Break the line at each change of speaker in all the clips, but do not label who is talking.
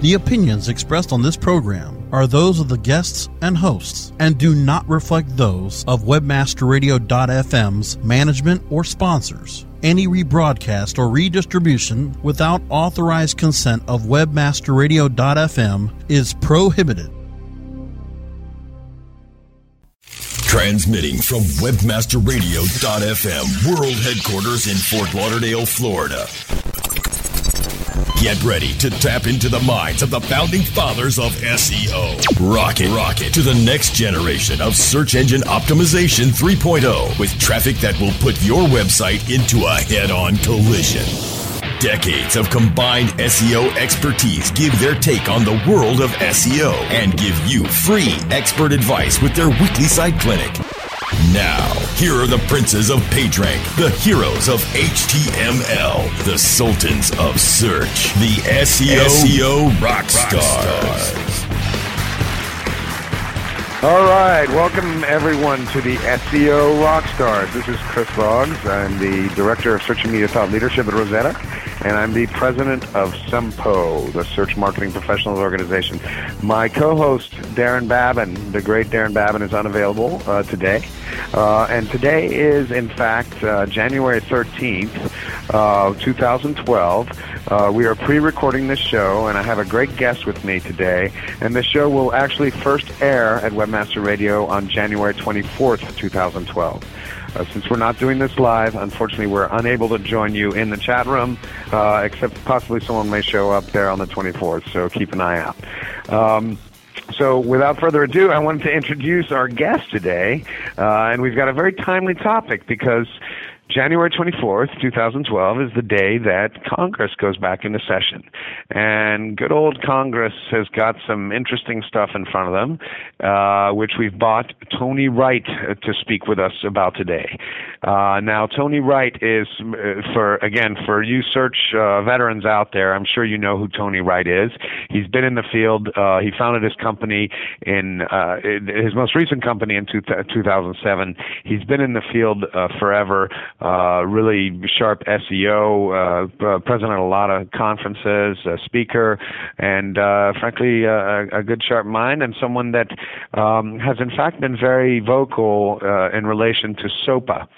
The opinions expressed on this program are those of the guests and hosts and do not reflect those of webmasterradio.fm's management or sponsors. Any rebroadcast or redistribution without authorized consent of webmasterradio.fm is prohibited.
Transmitting from webmasterradio.fm world headquarters in Fort Lauderdale, Florida. Get ready to tap into the minds of the founding fathers of SEO. Rocket, rocket to the next generation of search engine optimization 3.0 with traffic that will put your website into a head on collision. Decades of combined SEO expertise give their take on the world of SEO and give you free expert advice with their weekly site clinic. Now, here are the princes of PageRank, the heroes of HTML, the sultans of search, the SEO, SEO rock stars.
All right, welcome everyone to the SEO Rockstars. This is Chris Boggs. I'm the Director of Search and Media Thought Leadership at Rosetta, and I'm the President of SEMPO, the Search Marketing Professionals Organization. My co-host, Darren Babin, the great Darren Babin, is unavailable uh, today. Uh, and today is, in fact, uh, January 13th, 2012. Uh, we are pre-recording this show, and I have a great guest with me today. And the show will actually first air at Webmaster Radio on January 24th, 2012. Uh, since we're not doing this live, unfortunately, we're unable to join you in the chat room, uh, except possibly someone may show up there on the 24th, so keep an eye out. Um, so, without further ado, I wanted to introduce our guest today, uh, and we've got a very timely topic because January 24th, 2012 is the day that Congress goes back into session. And good old Congress has got some interesting stuff in front of them, uh, which we've bought Tony Wright to speak with us about today. Uh, now, Tony Wright is, uh, for, again, for you search uh, veterans out there, I'm sure you know who Tony Wright is. He's been in the field. Uh, he founded his company in, uh, his most recent company in two, 2007. He's been in the field forever uh, really sharp SEO, present at a lot of conferences, a speaker, and uh, frankly, a, a good sharp mind, and someone that um, has in fact been very vocal uh, in relation to SOPA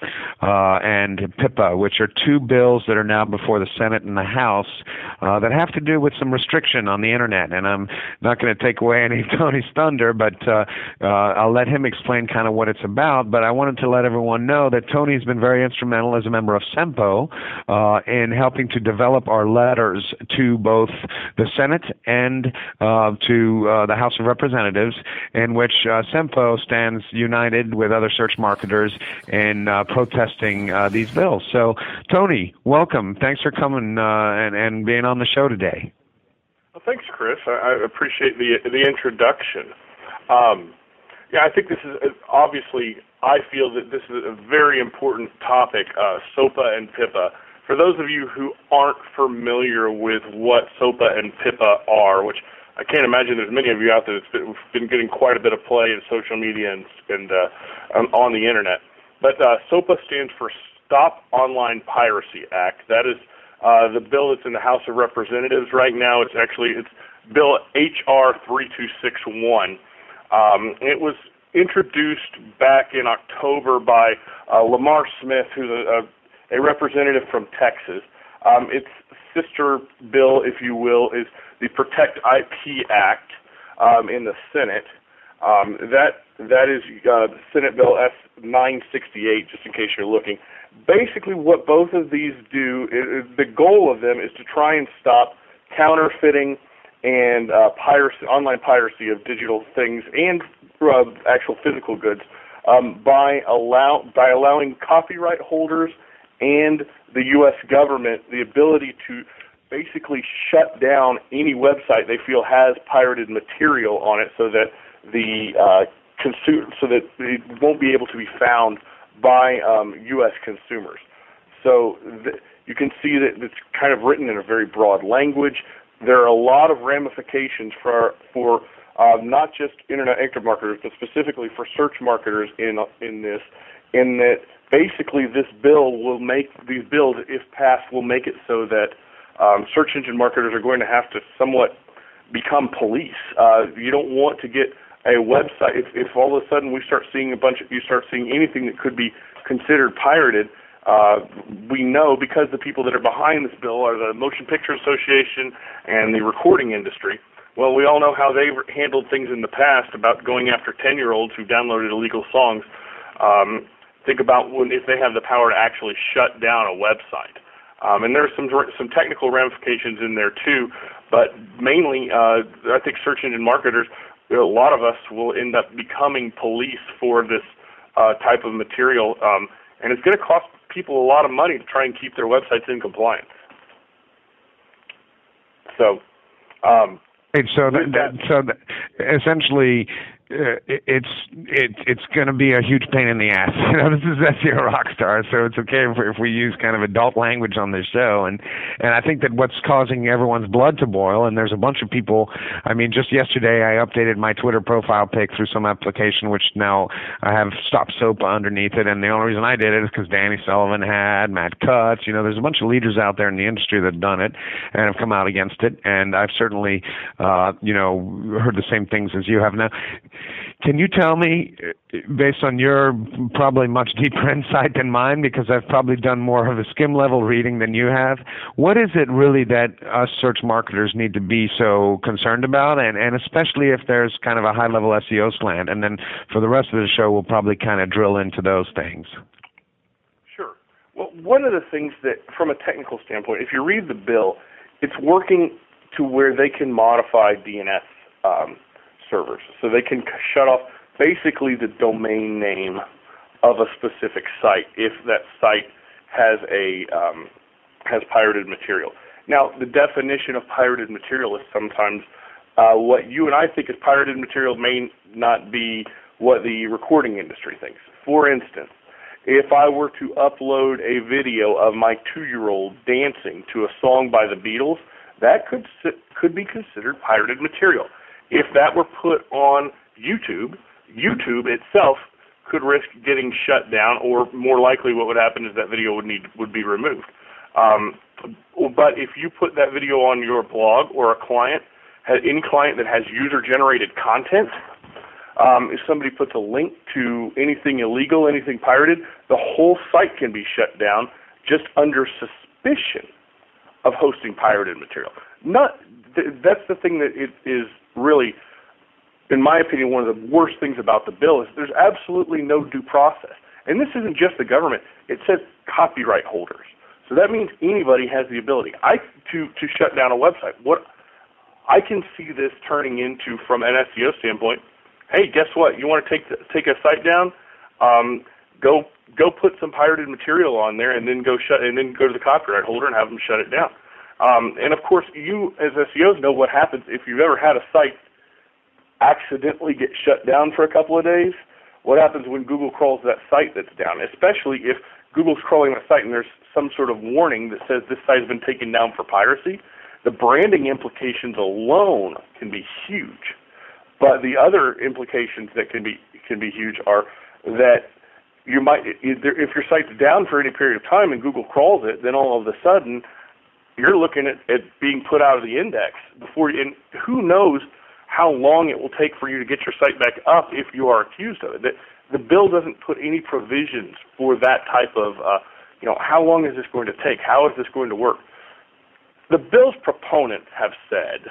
uh, and PIPA, which are two bills that are now before the Senate and the House uh, that have to do with some restriction on the internet. And I'm not going to take away any of Tony's thunder, but uh, uh, I'll let him explain kind of what it's about. But I wanted to let everyone know that Tony's been very instrumental as a member of SEMPO uh, in helping to develop our letters to both the Senate and uh, to uh, the House of Representatives, in which uh, SEMPO stands united with other search marketers in uh, protesting uh, these bills. So, Tony, welcome. Thanks for coming and, and being on the show today.
Well, thanks, Chris. I, I appreciate the the introduction. Um, yeah, I think this is obviously I feel that this is a very important topic, uh, SOPA and PIPA. For those of you who aren't familiar with what SOPA and PIPA are, which I can't imagine there's many of you out there that's been, been getting quite a bit of play in social media and, and uh, on the internet. But uh, SOPA stands for Stop Online Piracy Act. That is uh, the bill that's in the House of Representatives right now. It's actually it's Bill HR 3261. Um, it was introduced back in October by uh, Lamar Smith, who's a, a, a representative from Texas. Um, its sister bill, if you will, is the Protect IP Act um, in the Senate. Um, that that is uh, Senate Bill S 968, just in case you're looking. Basically, what both of these do, is, the goal of them is to try and stop counterfeiting and uh, piracy, online piracy of digital things and uh, actual physical goods um, by allow by allowing copyright holders and the U.S. government the ability to basically shut down any website they feel has pirated material on it, so that the uh, consumer so that it won't be able to be found by um, U.S. consumers. So th- you can see that it's kind of written in a very broad language. There are a lot of ramifications for for uh, not just internet anchor marketers, but specifically for search marketers in in this, in that basically this bill will make these bills, if passed, will make it so that um, search engine marketers are going to have to somewhat become police. Uh, you don't want to get a website if, if all of a sudden we start seeing a bunch of you start seeing anything that could be considered pirated. Uh, we know because the people that are behind this bill are the Motion Picture Association and the recording industry. Well, we all know how they've handled things in the past about going after 10 year olds who downloaded illegal songs. Um, think about when if they have the power to actually shut down a website. Um, and there's some some technical ramifications in there too, but mainly uh, I think search engine marketers, a lot of us will end up becoming police for this uh, type of material, um, and it's going to cost people a lot of money to try and keep their websites in compliance. So. Um,
so that, that, so that essentially it's it, it's going to be a huge pain in the ass. You know, this is SEO Rockstar, so it's okay if, if we use kind of adult language on this show. And and I think that what's causing everyone's blood to boil, and there's a bunch of people. I mean, just yesterday I updated my Twitter profile pic through some application, which now I have Stop SOPA underneath it. And the only reason I did it is because Danny Sullivan had Matt Cutts. You know, there's a bunch of leaders out there in the industry that have done it and have come out against it. And I've certainly, uh, you know, heard the same things as you have now can you tell me, based on your probably much deeper insight than mine, because I've probably done more of a skim level reading than you have, what is it really that us search marketers need to be so concerned about, and, and especially if there's kind of a high level SEO slant? And then for the rest of the show, we'll probably kind of drill into those things.
Sure. Well, one of the things that, from a technical standpoint, if you read the bill, it's working to where they can modify DNS. Um, servers. So they can shut off basically the domain name of a specific site if that site has a um, has pirated material. Now, the definition of pirated material is sometimes uh, what you and I think is pirated material may not be what the recording industry thinks. For instance, if I were to upload a video of my two-year-old dancing to a song by the Beatles, that could could be considered pirated material. If that were put on YouTube, YouTube itself could risk getting shut down, or more likely, what would happen is that video would need would be removed. Um, but if you put that video on your blog or a client, any client that has user-generated content, um, if somebody puts a link to anything illegal, anything pirated, the whole site can be shut down just under suspicion of hosting pirated material. Not th- that's the thing that it is really, in my opinion, one of the worst things about the bill is there's absolutely no due process. And this isn't just the government; it says copyright holders. So that means anybody has the ability I to to shut down a website. What I can see this turning into from an SEO standpoint. Hey, guess what? You want to take the, take a site down? Um, go go put some pirated material on there, and then go shut and then go to the copyright holder and have them shut it down. Um, and of course, you as SEOs know what happens if you've ever had a site accidentally get shut down for a couple of days. What happens when Google crawls that site that's down? Especially if Google's crawling that site and there's some sort of warning that says this site has been taken down for piracy. The branding implications alone can be huge, but the other implications that can be can be huge are that you might if your site's down for any period of time and Google crawls it, then all of a sudden you're looking at, at being put out of the index before and who knows how long it will take for you to get your site back up if you are accused of it. The, the bill doesn't put any provisions for that type of, uh, you know, how long is this going to take? How is this going to work? The bill's proponents have said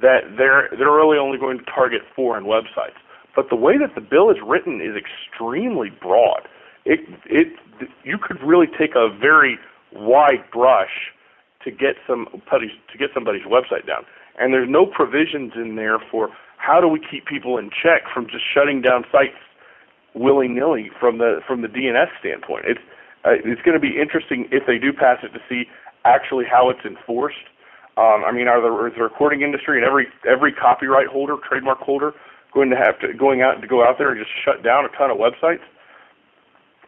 that they're they're really only going to target foreign websites, but the way that the bill is written is extremely broad. It it you could really take a very wide brush to get some to get somebody's website down. And there's no provisions in there for how do we keep people in check from just shutting down sites willy nilly from the from the DNS standpoint. It's uh, it's going to be interesting if they do pass it to see actually how it's enforced. Um, I mean, are the, is the recording industry and every every copyright holder, trademark holder, going to have to going out to go out there and just shut down a ton of websites?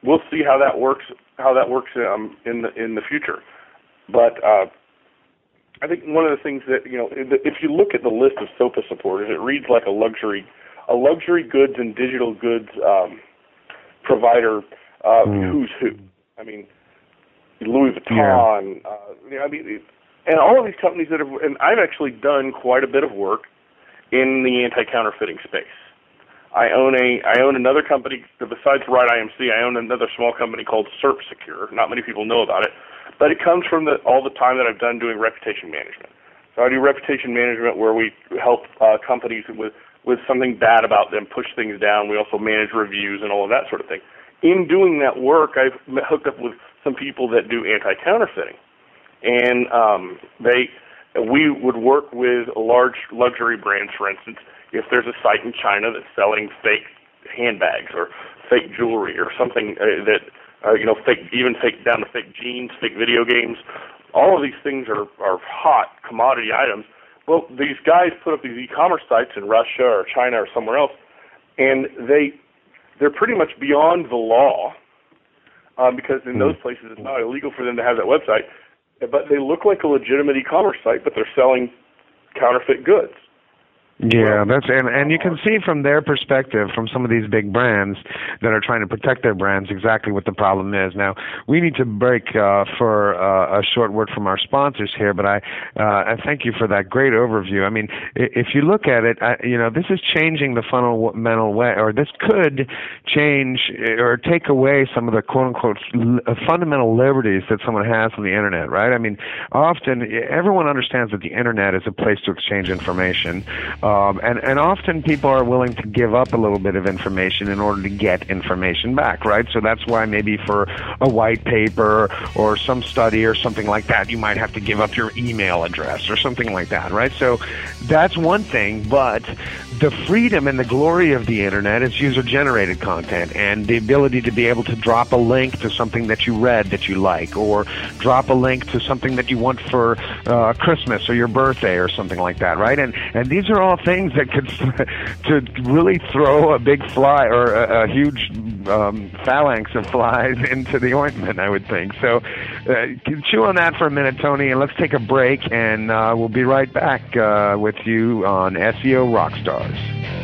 We'll see how that works. How that works um, in the in the future. But uh, I think one of the things that you know, if you look at the list of SOPA supporters, it reads like a luxury, a luxury goods and digital goods um, provider uh, mm. who's who. I mean, Louis Vuitton. Yeah. Uh, you know, I mean, and all of these companies that have, and I've actually done quite a bit of work in the anti-counterfeiting space. I own a I own another company besides Wright IMC. I own another small company called SERP Secure. Not many people know about it, but it comes from the, all the time that I've done doing reputation management. So I do reputation management where we help uh, companies with with something bad about them push things down. We also manage reviews and all of that sort of thing. In doing that work, I've hooked up with some people that do anti-counterfeiting, and um, they we would work with large luxury brands, for instance if there's a site in China that's selling fake handbags or fake jewelry or something uh, that uh, you know fake even fake down to fake jeans, fake video games, all of these things are are hot commodity items. Well, these guys put up these e-commerce sites in Russia or China or somewhere else, and they they're pretty much beyond the law um, because in those hmm. places it's not illegal for them to have that website, but they look like a legitimate e-commerce site, but they're selling counterfeit goods.
Yeah, that's and and you can see from their perspective, from some of these big brands that are trying to protect their brands, exactly what the problem is. Now, we need to break uh, for uh, a short word from our sponsors here, but I uh, I thank you for that great overview. I mean, if you look at it, I, you know, this is changing the fundamental way, or this could change or take away some of the quote unquote uh, fundamental liberties that someone has on the internet, right? I mean, often everyone understands that the internet is a place to exchange information. Um, and, and often people are willing to give up a little bit of information in order to get information back, right? So that's why maybe for a white paper or some study or something like that, you might have to give up your email address or something like that, right? So that's one thing, but the freedom and the glory of the internet is user generated content and the ability to be able to drop a link to something that you read that you like or drop a link to something that you want for uh, Christmas or your birthday or something like that, right? And, and these are all small things that could to really throw a big fly or a, a huge um, phalanx of flies into the ointment. I would think so. Uh, chew on that for a minute, Tony, and let's take a break, and uh, we'll be right back uh, with you on SEO Rockstars.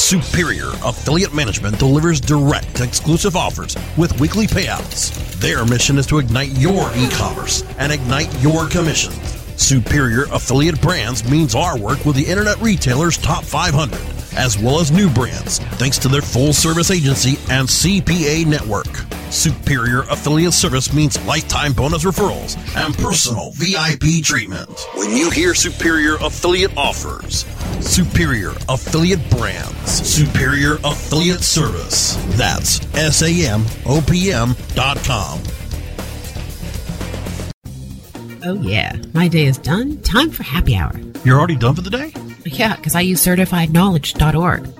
Superior Affiliate Management delivers direct exclusive offers with weekly payouts. Their mission is to ignite your e commerce and ignite your commissions. Superior Affiliate Brands means our work with the Internet Retailer's Top 500, as well as new brands, thanks to their full service agency and CPA network. Superior Affiliate Service means lifetime bonus referrals and personal VIP treatment. When you hear Superior Affiliate offers, Superior Affiliate Brands, Superior Affiliate Service, that's S-A-M-O-P-M dot com.
Oh yeah, my day is done. Time for happy hour.
You're already done for the day?
Yeah, because I use certifiedknowledge.org.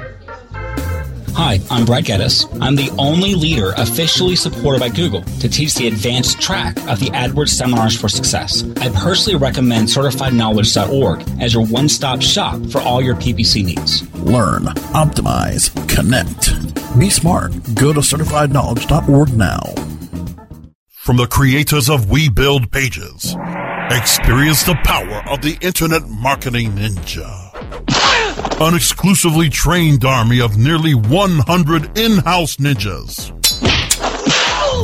Hi, I'm Brad Geddes. I'm the only leader officially supported by Google to teach the advanced track of the AdWords Seminars for Success. I personally recommend CertifiedKnowledge.org as your one stop shop for all your PPC needs.
Learn, optimize, connect. Be smart. Go to CertifiedKnowledge.org now. From the creators of We Build Pages, experience the power of the Internet Marketing Ninja an exclusively trained army of nearly 100 in-house ninjas.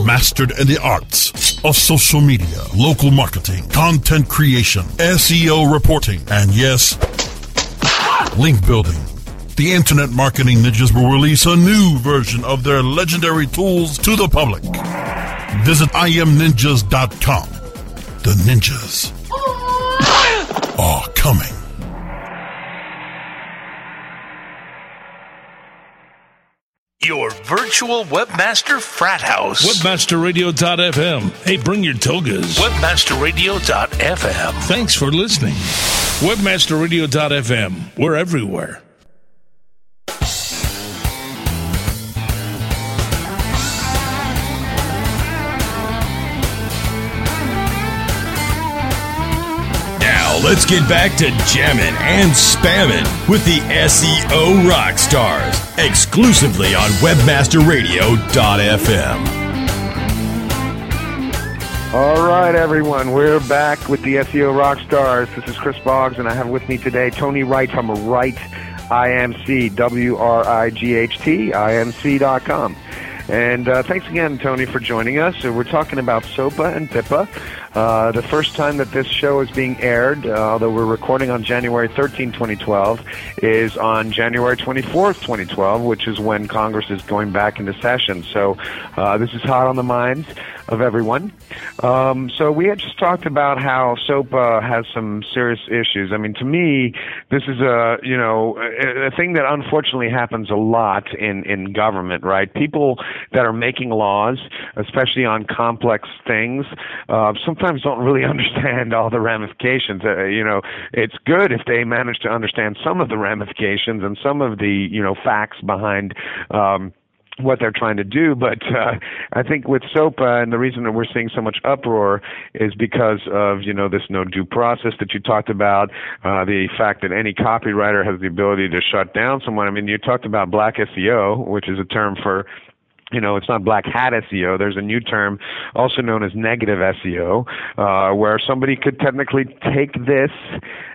Mastered in the arts of social media, local marketing, content creation, SEO reporting, and yes, link building. The Internet Marketing Ninjas will release a new version of their legendary tools to the public. Visit imninjas.com. The ninjas are coming.
Your
virtual webmaster frat house.
Webmasterradio.fm. Hey, bring your togas.
Webmasterradio.fm.
Thanks for listening. Webmasterradio.fm. We're everywhere.
Let's get back to jamming and spamming with the SEO rock stars exclusively on WebmasterRadio.fm.
All right, everyone, we're back with the SEO rock stars. This is Chris Boggs, and I have with me today Tony Wright from Wright IMC, W R I G H T, IMC.com. And uh, thanks again, Tony, for joining us. So we're talking about SOPA and PIPA. Uh, the first time that this show is being aired, uh, although we're recording on January 13, 2012, is on January 24th, 2012, which is when Congress is going back into session. So uh, this is hot on the minds of everyone. Um, so we had just talked about how SOPA has some serious issues. I mean, to me, this is a you know a, a thing that unfortunately happens a lot in in government. Right? People that are making laws, especially on complex things, uh, sometimes don't really understand all the ramifications. Uh, you know, it's good if they manage to understand some of the ramifications and some of the you know facts behind. Um, what they're trying to do. But uh, I think with SOPA, and the reason that we're seeing so much uproar is because of you know this no due process that you talked about, uh, the fact that any copywriter has the ability to shut down someone. I mean, you talked about black SEO, which is a term for you know, it's not black hat SEO. There's a new term, also known as negative SEO, uh, where somebody could technically take this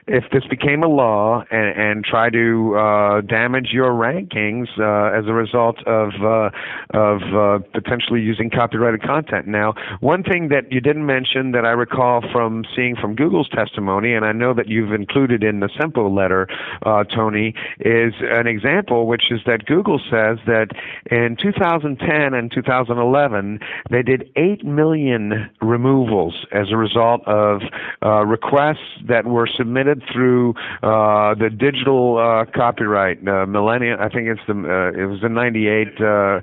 if this became a law and, and try to uh, damage your rankings uh, as a result of uh, of uh, potentially using copyrighted content. Now, one thing that you didn't mention that I recall from seeing from Google's testimony, and I know that you've included in the SEMPO letter, uh, Tony, is an example, which is that Google says that in 2010 and 2011 they did eight million removals as a result of uh, requests that were submitted through uh, the digital uh, copyright uh, millennium. I think it's the uh, it was the '98 uh,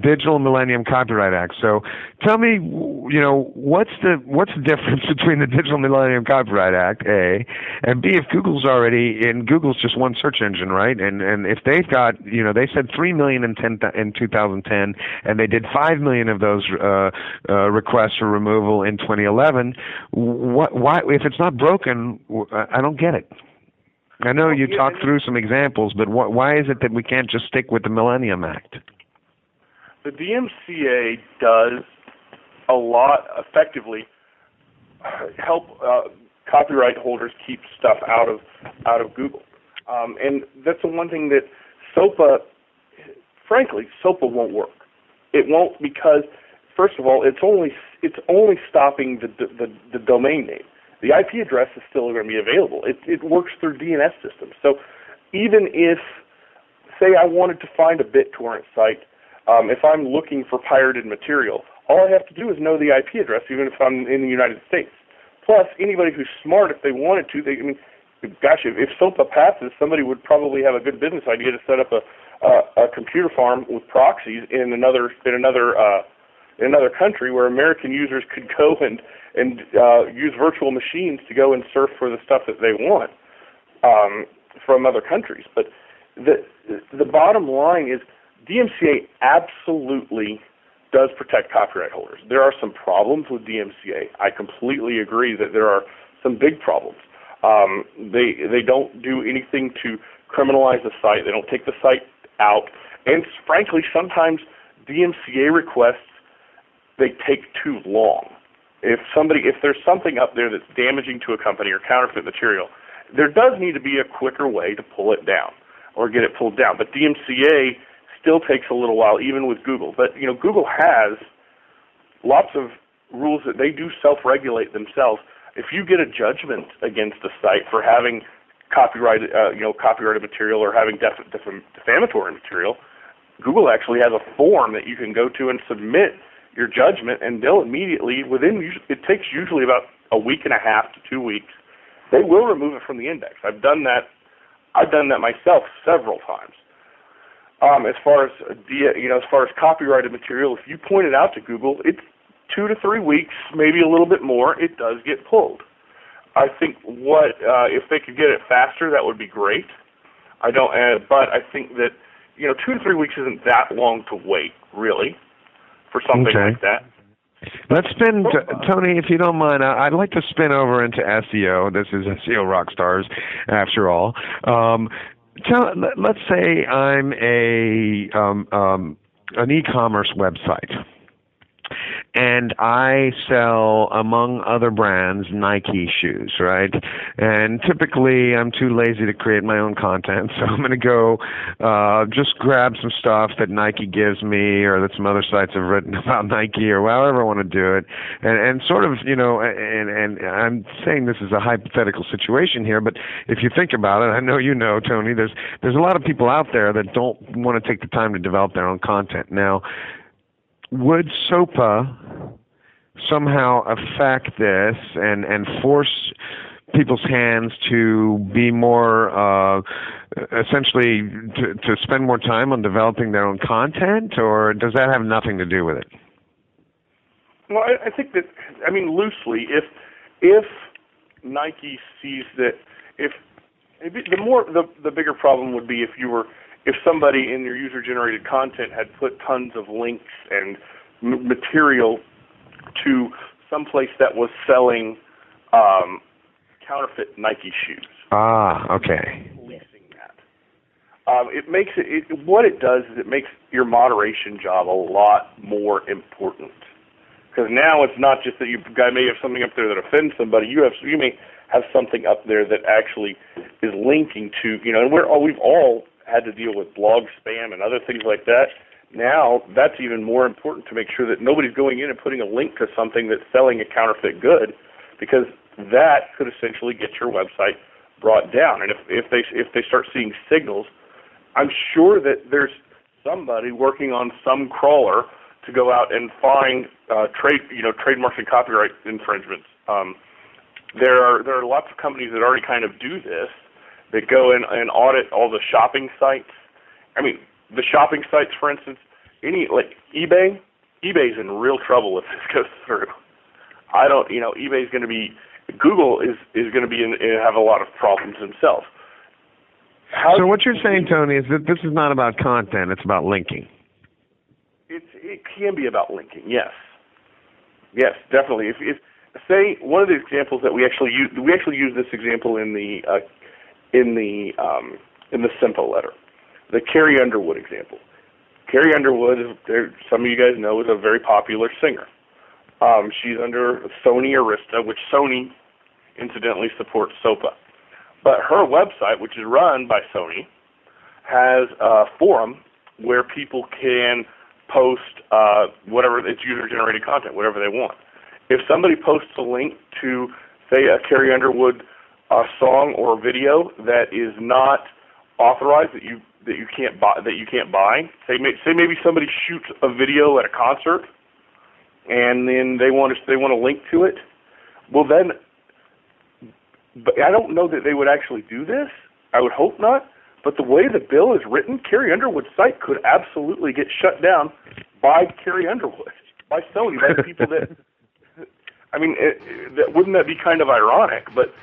Digital Millennium Copyright Act. So, tell me, you know, what's the what's the difference between the Digital Millennium Copyright Act, A, and B, if Google's already and Google's just one search engine, right? And and if they've got, you know, they said three million in ten in 2010, and they did five million of those uh, uh, requests for removal in 2011. What? Why? If it's not broken, I don't get it. I know you talked through some examples, but wh- why is it that we can't just stick with the Millennium Act?
The DMCA does a lot effectively help uh, copyright holders keep stuff out of out of Google, um, and that's the one thing that SOPA, frankly, SOPA won't work. It won't because first of all, it's only it's only stopping the the, the domain name. The IP address is still going to be available. It it works through DNS systems. So even if say I wanted to find a BitTorrent site um, if I'm looking for pirated material, all I have to do is know the IP address, even if I'm in the United States. Plus, anybody who's smart, if they wanted to, they, I mean, gosh, if, if SOPA passes, somebody would probably have a good business idea to set up a, a, a computer farm with proxies in another in another uh, in another country where American users could go and and uh, use virtual machines to go and surf for the stuff that they want um, from other countries. But the the bottom line is DMCA absolutely does protect copyright holders. There are some problems with DMCA. I completely agree that there are some big problems. Um, they they don't do anything to criminalize the site. They don't take the site out, and frankly, sometimes DMCA requests they take too long. If somebody if there's something up there that's damaging to a company or counterfeit material, there does need to be a quicker way to pull it down or get it pulled down. But DMCA still takes a little while, even with Google. But you know, Google has lots of rules that they do self-regulate themselves. If you get a judgment against a site for having copyrighted, uh, you know, copyrighted material or having def- def- defamatory material, Google actually has a form that you can go to and submit your judgment, and they'll immediately, within it takes usually about a week and a half to two weeks, they will remove it from the index. I've done that. I've done that myself several times. Um, as far as uh, you know, as far as copyrighted material, if you point it out to Google, it's two to three weeks, maybe a little bit more. It does get pulled. I think what uh, if they could get it faster, that would be great. I don't, uh, but I think that you know, two to three weeks isn't that long to wait, really, for something
Okay.
like that.
Let's spin, Tony, if you don't mind. I'd like to spin over into SEO. This is SEO Rockstars, after all. Um, tell, let- let's say I'm a um, um, an e-commerce website, and I sell, among other brands, Nike shoes, right? And typically, I'm too lazy to create my own content, so I'm going to go uh, just grab some stuff that Nike gives me, or that some other sites have written about Nike, or however I want to do it, and and sort of, you know, and and I'm saying this is a hypothetical situation here, but if you think about it, I know you know, Tony. There's there's a lot of people out there that don't want to take the time to develop their own content. Now, would SOPA somehow affect this and and force people's hands to be more uh, essentially to, to spend more time on developing their own content, or does that have nothing to do with it?
Well, I, I think that I mean loosely, if if Nike sees that if if the more the the bigger problem would be if you were if somebody in your user generated content had put tons of links and m- material to some place that was selling um, counterfeit Nike shoes.
Ah, okay.
Policing that. Um, it makes it, it. What it does is it makes your moderation job a lot more important. Because now it's not just that you guy may have something up there that offends somebody. You have you may have something up there that actually is linking to you know. And we're all, we've all had to deal with blog spam and other things like that. Now that's even more important to make sure that nobody's going in and putting a link to something that's selling a counterfeit good, because that could essentially get your website brought down. And if if they if they start seeing signals, I'm sure that there's somebody working on some crawler to go out and find uh, trade you know trademarks and copyright infringements. Um, there are there are lots of companies that already kind of do this that go in and audit all the shopping sites. I mean, the shopping sites, for instance, any like eBay, eBay's in real trouble if this goes through. I don't, you know, eBay's going to be, Google is is going to be in, have a lot of problems themselves. How
so what you're saying, Tony, is that this is not about content; it's about linking.
It's it can be about linking. Yes, yes, definitely. If, if say one of the examples that we actually use, we actually use this example in the uh, in the um, in the SEMPO letter, the Carrie Underwood example. Carrie Underwood, some of you guys know, is a very popular singer. Um, she's under Sony Arista, which Sony incidentally supports SOPA. But her website, which is run by Sony, has a forum where people can post uh, whatever it's user generated content, whatever they want. If somebody posts a link to, say, a Carrie Underwood uh, song or a video that is not authorized, that you that you can't buy, that you can't buy, say, may, say maybe somebody shoots a video at a concert, and then they want to they want to link to it. Well, then, but I don't know that they would actually do this. I would hope not. But the way the bill is written, Carrie Underwood's site could absolutely get shut down by Carrie Underwood, by Sony, by people that. I mean, it, that, wouldn't that be kind of ironic? But,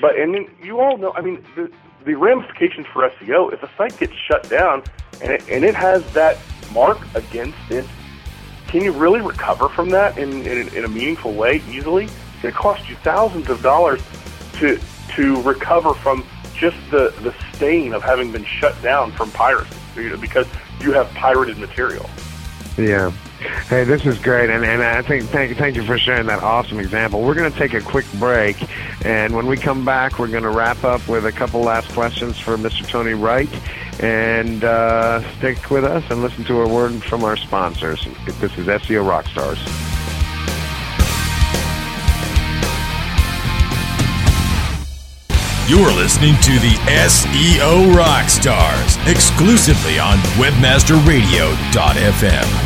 but and then you all know. I mean, the the ramifications for SEO. If a site gets shut down and it, and it has that mark against it, can you really recover from that in in, in a meaningful way easily? It's going to cost you thousands of dollars to to recover from just the the stain of having been shut down from piracy because you have pirated material.
Yeah. Hey, this is great, and, and I think thank thank you for sharing that awesome example. We're going to take a quick break, and when we come back, we're going to wrap up with a couple last questions for Mr. Tony Wright, and uh, stick with us and listen to a word from our sponsors. This is SEO Rockstars.
You're listening to the SEO Rockstars exclusively on WebmasterRadio.fm.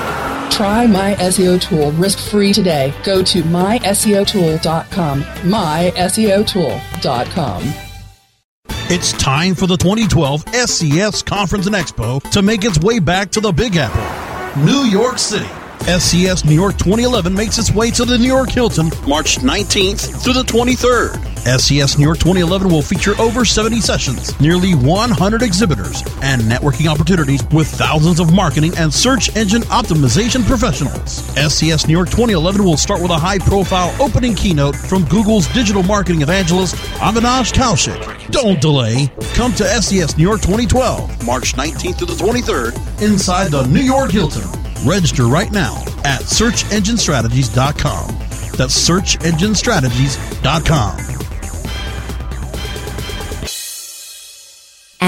Try My SEO Tool risk-free today. Go to myseotool.com. myseotool.com.
It's time for the 2012 SES Conference and Expo to make its way back to the Big Apple, New York City. SES New York 2011 makes its way to the New York Hilton March 19th through the 23rd. SES New York 2011 will feature over 70 sessions, nearly 100 exhibitors, and networking opportunities with thousands of marketing and search engine optimization professionals. SES New York 2011 will start with a high profile opening keynote from Google's digital marketing evangelist, Avinash Kaushik. Don't delay. Come to SES New York 2012, March 19th to the 23rd, inside the New York Hilton. Register right now at searchenginestrategies.com. That's searchenginestrategies.com.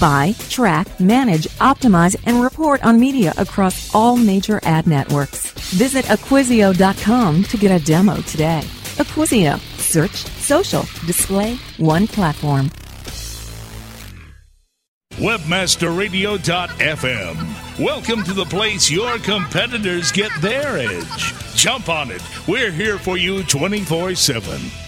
Buy, track, manage, optimize, and report on media across all major ad networks. Visit Acquisio.com to get a demo today. Acquisio. Search, social, display, one platform.
Webmasterradio.fm. Welcome to the place your competitors get their edge. Jump on it. We're here for you 24 7.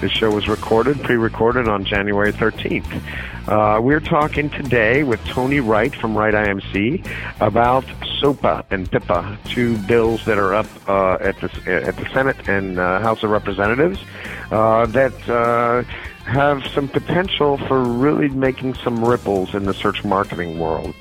This show was recorded, pre-recorded on January 13th. Uh, we're talking today with Tony Wright from Wright IMC about SOPA and PIPA, two bills that are up uh, at the at the Senate and uh, House of Representatives uh, that uh, have some potential for really making some ripples in the search marketing world.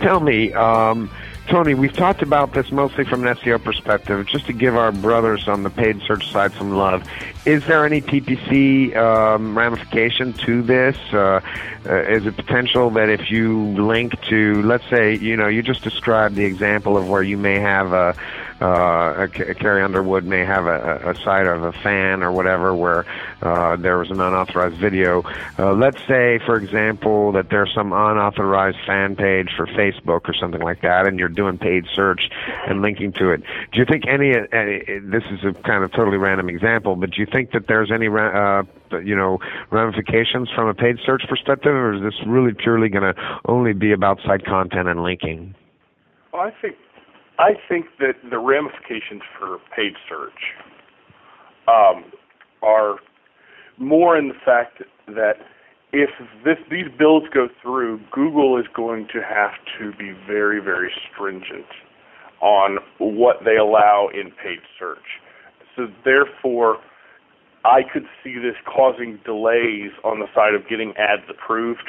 Tell me, um, Tony, we've talked about this mostly from an SEO perspective, just to give our brothers on the paid search side some love. Is there any PPC um, ramification to this? Uh, uh, is it potential that if you link to, let's say, you know, you just described the example of where you may have a, uh, Carrie Underwood may have a, a site of a fan or whatever where uh, there was an unauthorized video. Uh, let's say, for example, that there's some unauthorized fan page for Facebook or something like that, and you're doing paid search and linking to it. Do you think any? this is a kind of totally random example, but do you think that there's any, uh, you know, ramifications from a paid search perspective, or is this really purely going to only be about site content and linking?
I think I think that the ramifications for paid search um, are more in the fact that if this, these bills go through, Google is going to have to be very, very stringent on what they allow in paid search. So therefore, I could see this causing delays on the side of getting ads approved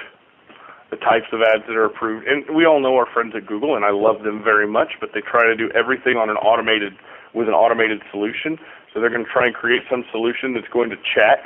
the types of ads that are approved. And we all know our friends at Google, and I love them very much, but they try to do everything on an automated with an automated solution. So they're going to try and create some solution that's going to check,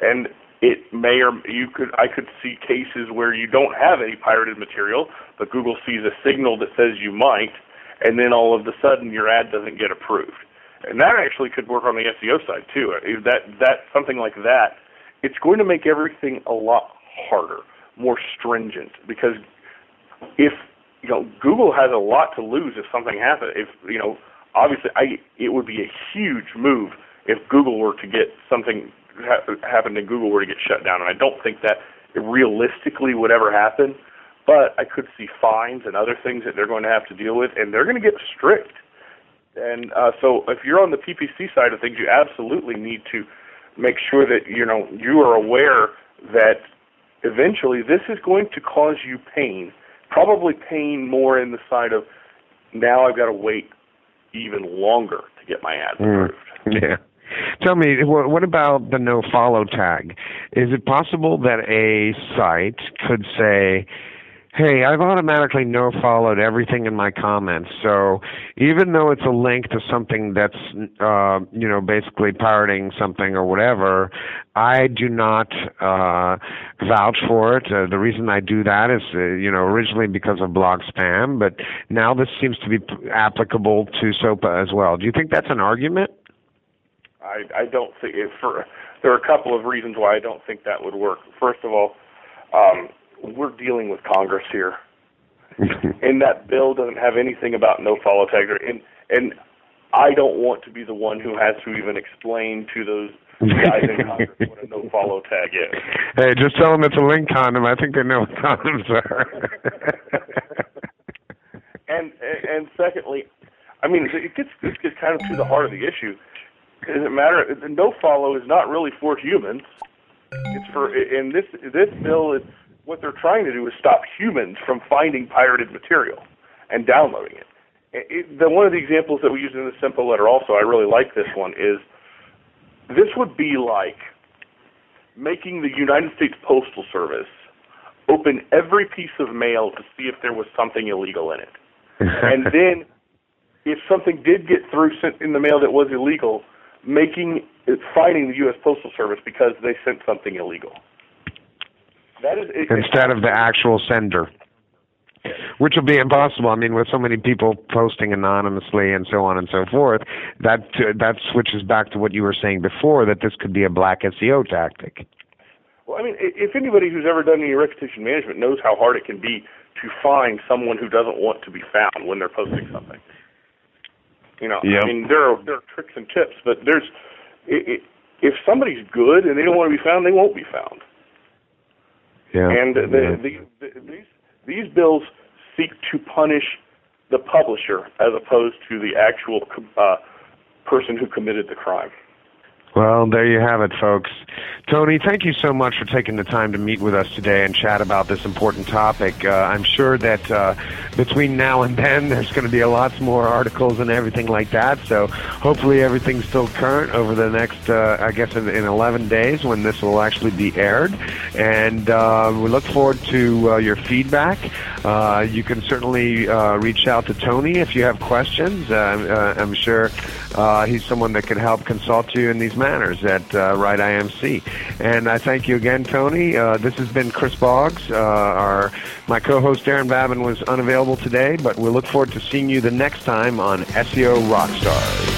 and it may or you could I could see cases where you don't have any pirated material, but Google sees a signal that says you might, and then all of a sudden your ad doesn't get approved. And that actually could work on the SEO side too. That that something like that, it's going to make everything a lot harder more stringent because if you know Google has a lot to lose if something happens. If you know obviously, I it would be a huge move if Google were to get something ha- happened and Google were to get shut down, and I don't think that realistically would ever happen. But I could see fines and other things that they're going to have to deal with, and they're going to get strict. And uh, so, if you're on the PPC side of things, you absolutely need to make sure that you know you are aware that eventually this is going to cause you pain. Probably pain more in the side of now I've got to wait even longer to get my ads approved.
Mm, yeah. Tell me, what, what about the no follow tag? Is it possible that a site could say, hey, I've automatically no followed everything in my comments. So even though it's a link to something that's, uh, you know, basically pirating something or whatever, I do not uh, vouch for it. Uh, the reason I do that is, uh, you know, originally because of blog spam, but now this seems to be applicable to SOPA as well. Do you think that's an argument?
I, I don't think it for there are a couple of reasons why I don't think that would work. First of all, um, we're dealing with Congress here, and that bill doesn't have anything about no follow tag, and and I don't want to be the one who has to even explain to those guys in Congress what a no follow tag is.
Hey, just tell them it's a link condom. I think they know what condoms are.
and and secondly, I mean it gets this gets kind of to the heart of the issue. It doesn't matter. The no follow is not really for humans. It's for and this this bill is what they're trying to do is stop humans from finding pirated material and downloading it. it, the, one of the examples that we used in the SEMPO letter also, I really like this one, is this would be like making the United States Postal Service open every piece of mail to see if there was something illegal in it. and then if something did get through sent in the mail that was illegal, making it fining the U.S. Postal Service because they sent something illegal. That is it,
instead of the actual sender, which will be impossible. I mean, with so many people posting anonymously and so on and so forth, that uh, that switches back to what you were saying before that this could be a black SEO tactic.
Well, I mean, if anybody who's ever done any reputation management knows how hard it can be to find someone who doesn't want to be found when they're posting something. You know,
yep.
I mean, there are there are tricks and tips, but there's it, it, if somebody's good and they don't want to be found, they won't be found.
Yeah.
And the,
yeah.
the, the, these these bills seek to punish the publisher as opposed to the actual uh, person who committed the crime.
Well, there you have it, folks. Tony, thank you so much for taking the time to meet with us today and chat about this important topic. Uh, I'm sure that uh, between now and then, there's going to be a lots more articles and everything like that. So hopefully everything's still current over the next, uh, I guess, in, in 11 days when this will actually be aired. And uh, we look forward to uh, your feedback. Uh, you can certainly uh, reach out to Tony if you have questions. Uh, uh, I'm sure uh, he's someone that can help consult you in these matters at uh, Wright IMC. And I thank you again, Tony. Uh, this has been Chris Boggs. Uh, our my co-host Darren Babin was unavailable today, but we'll look forward to seeing you the next time on SEO Rockstars.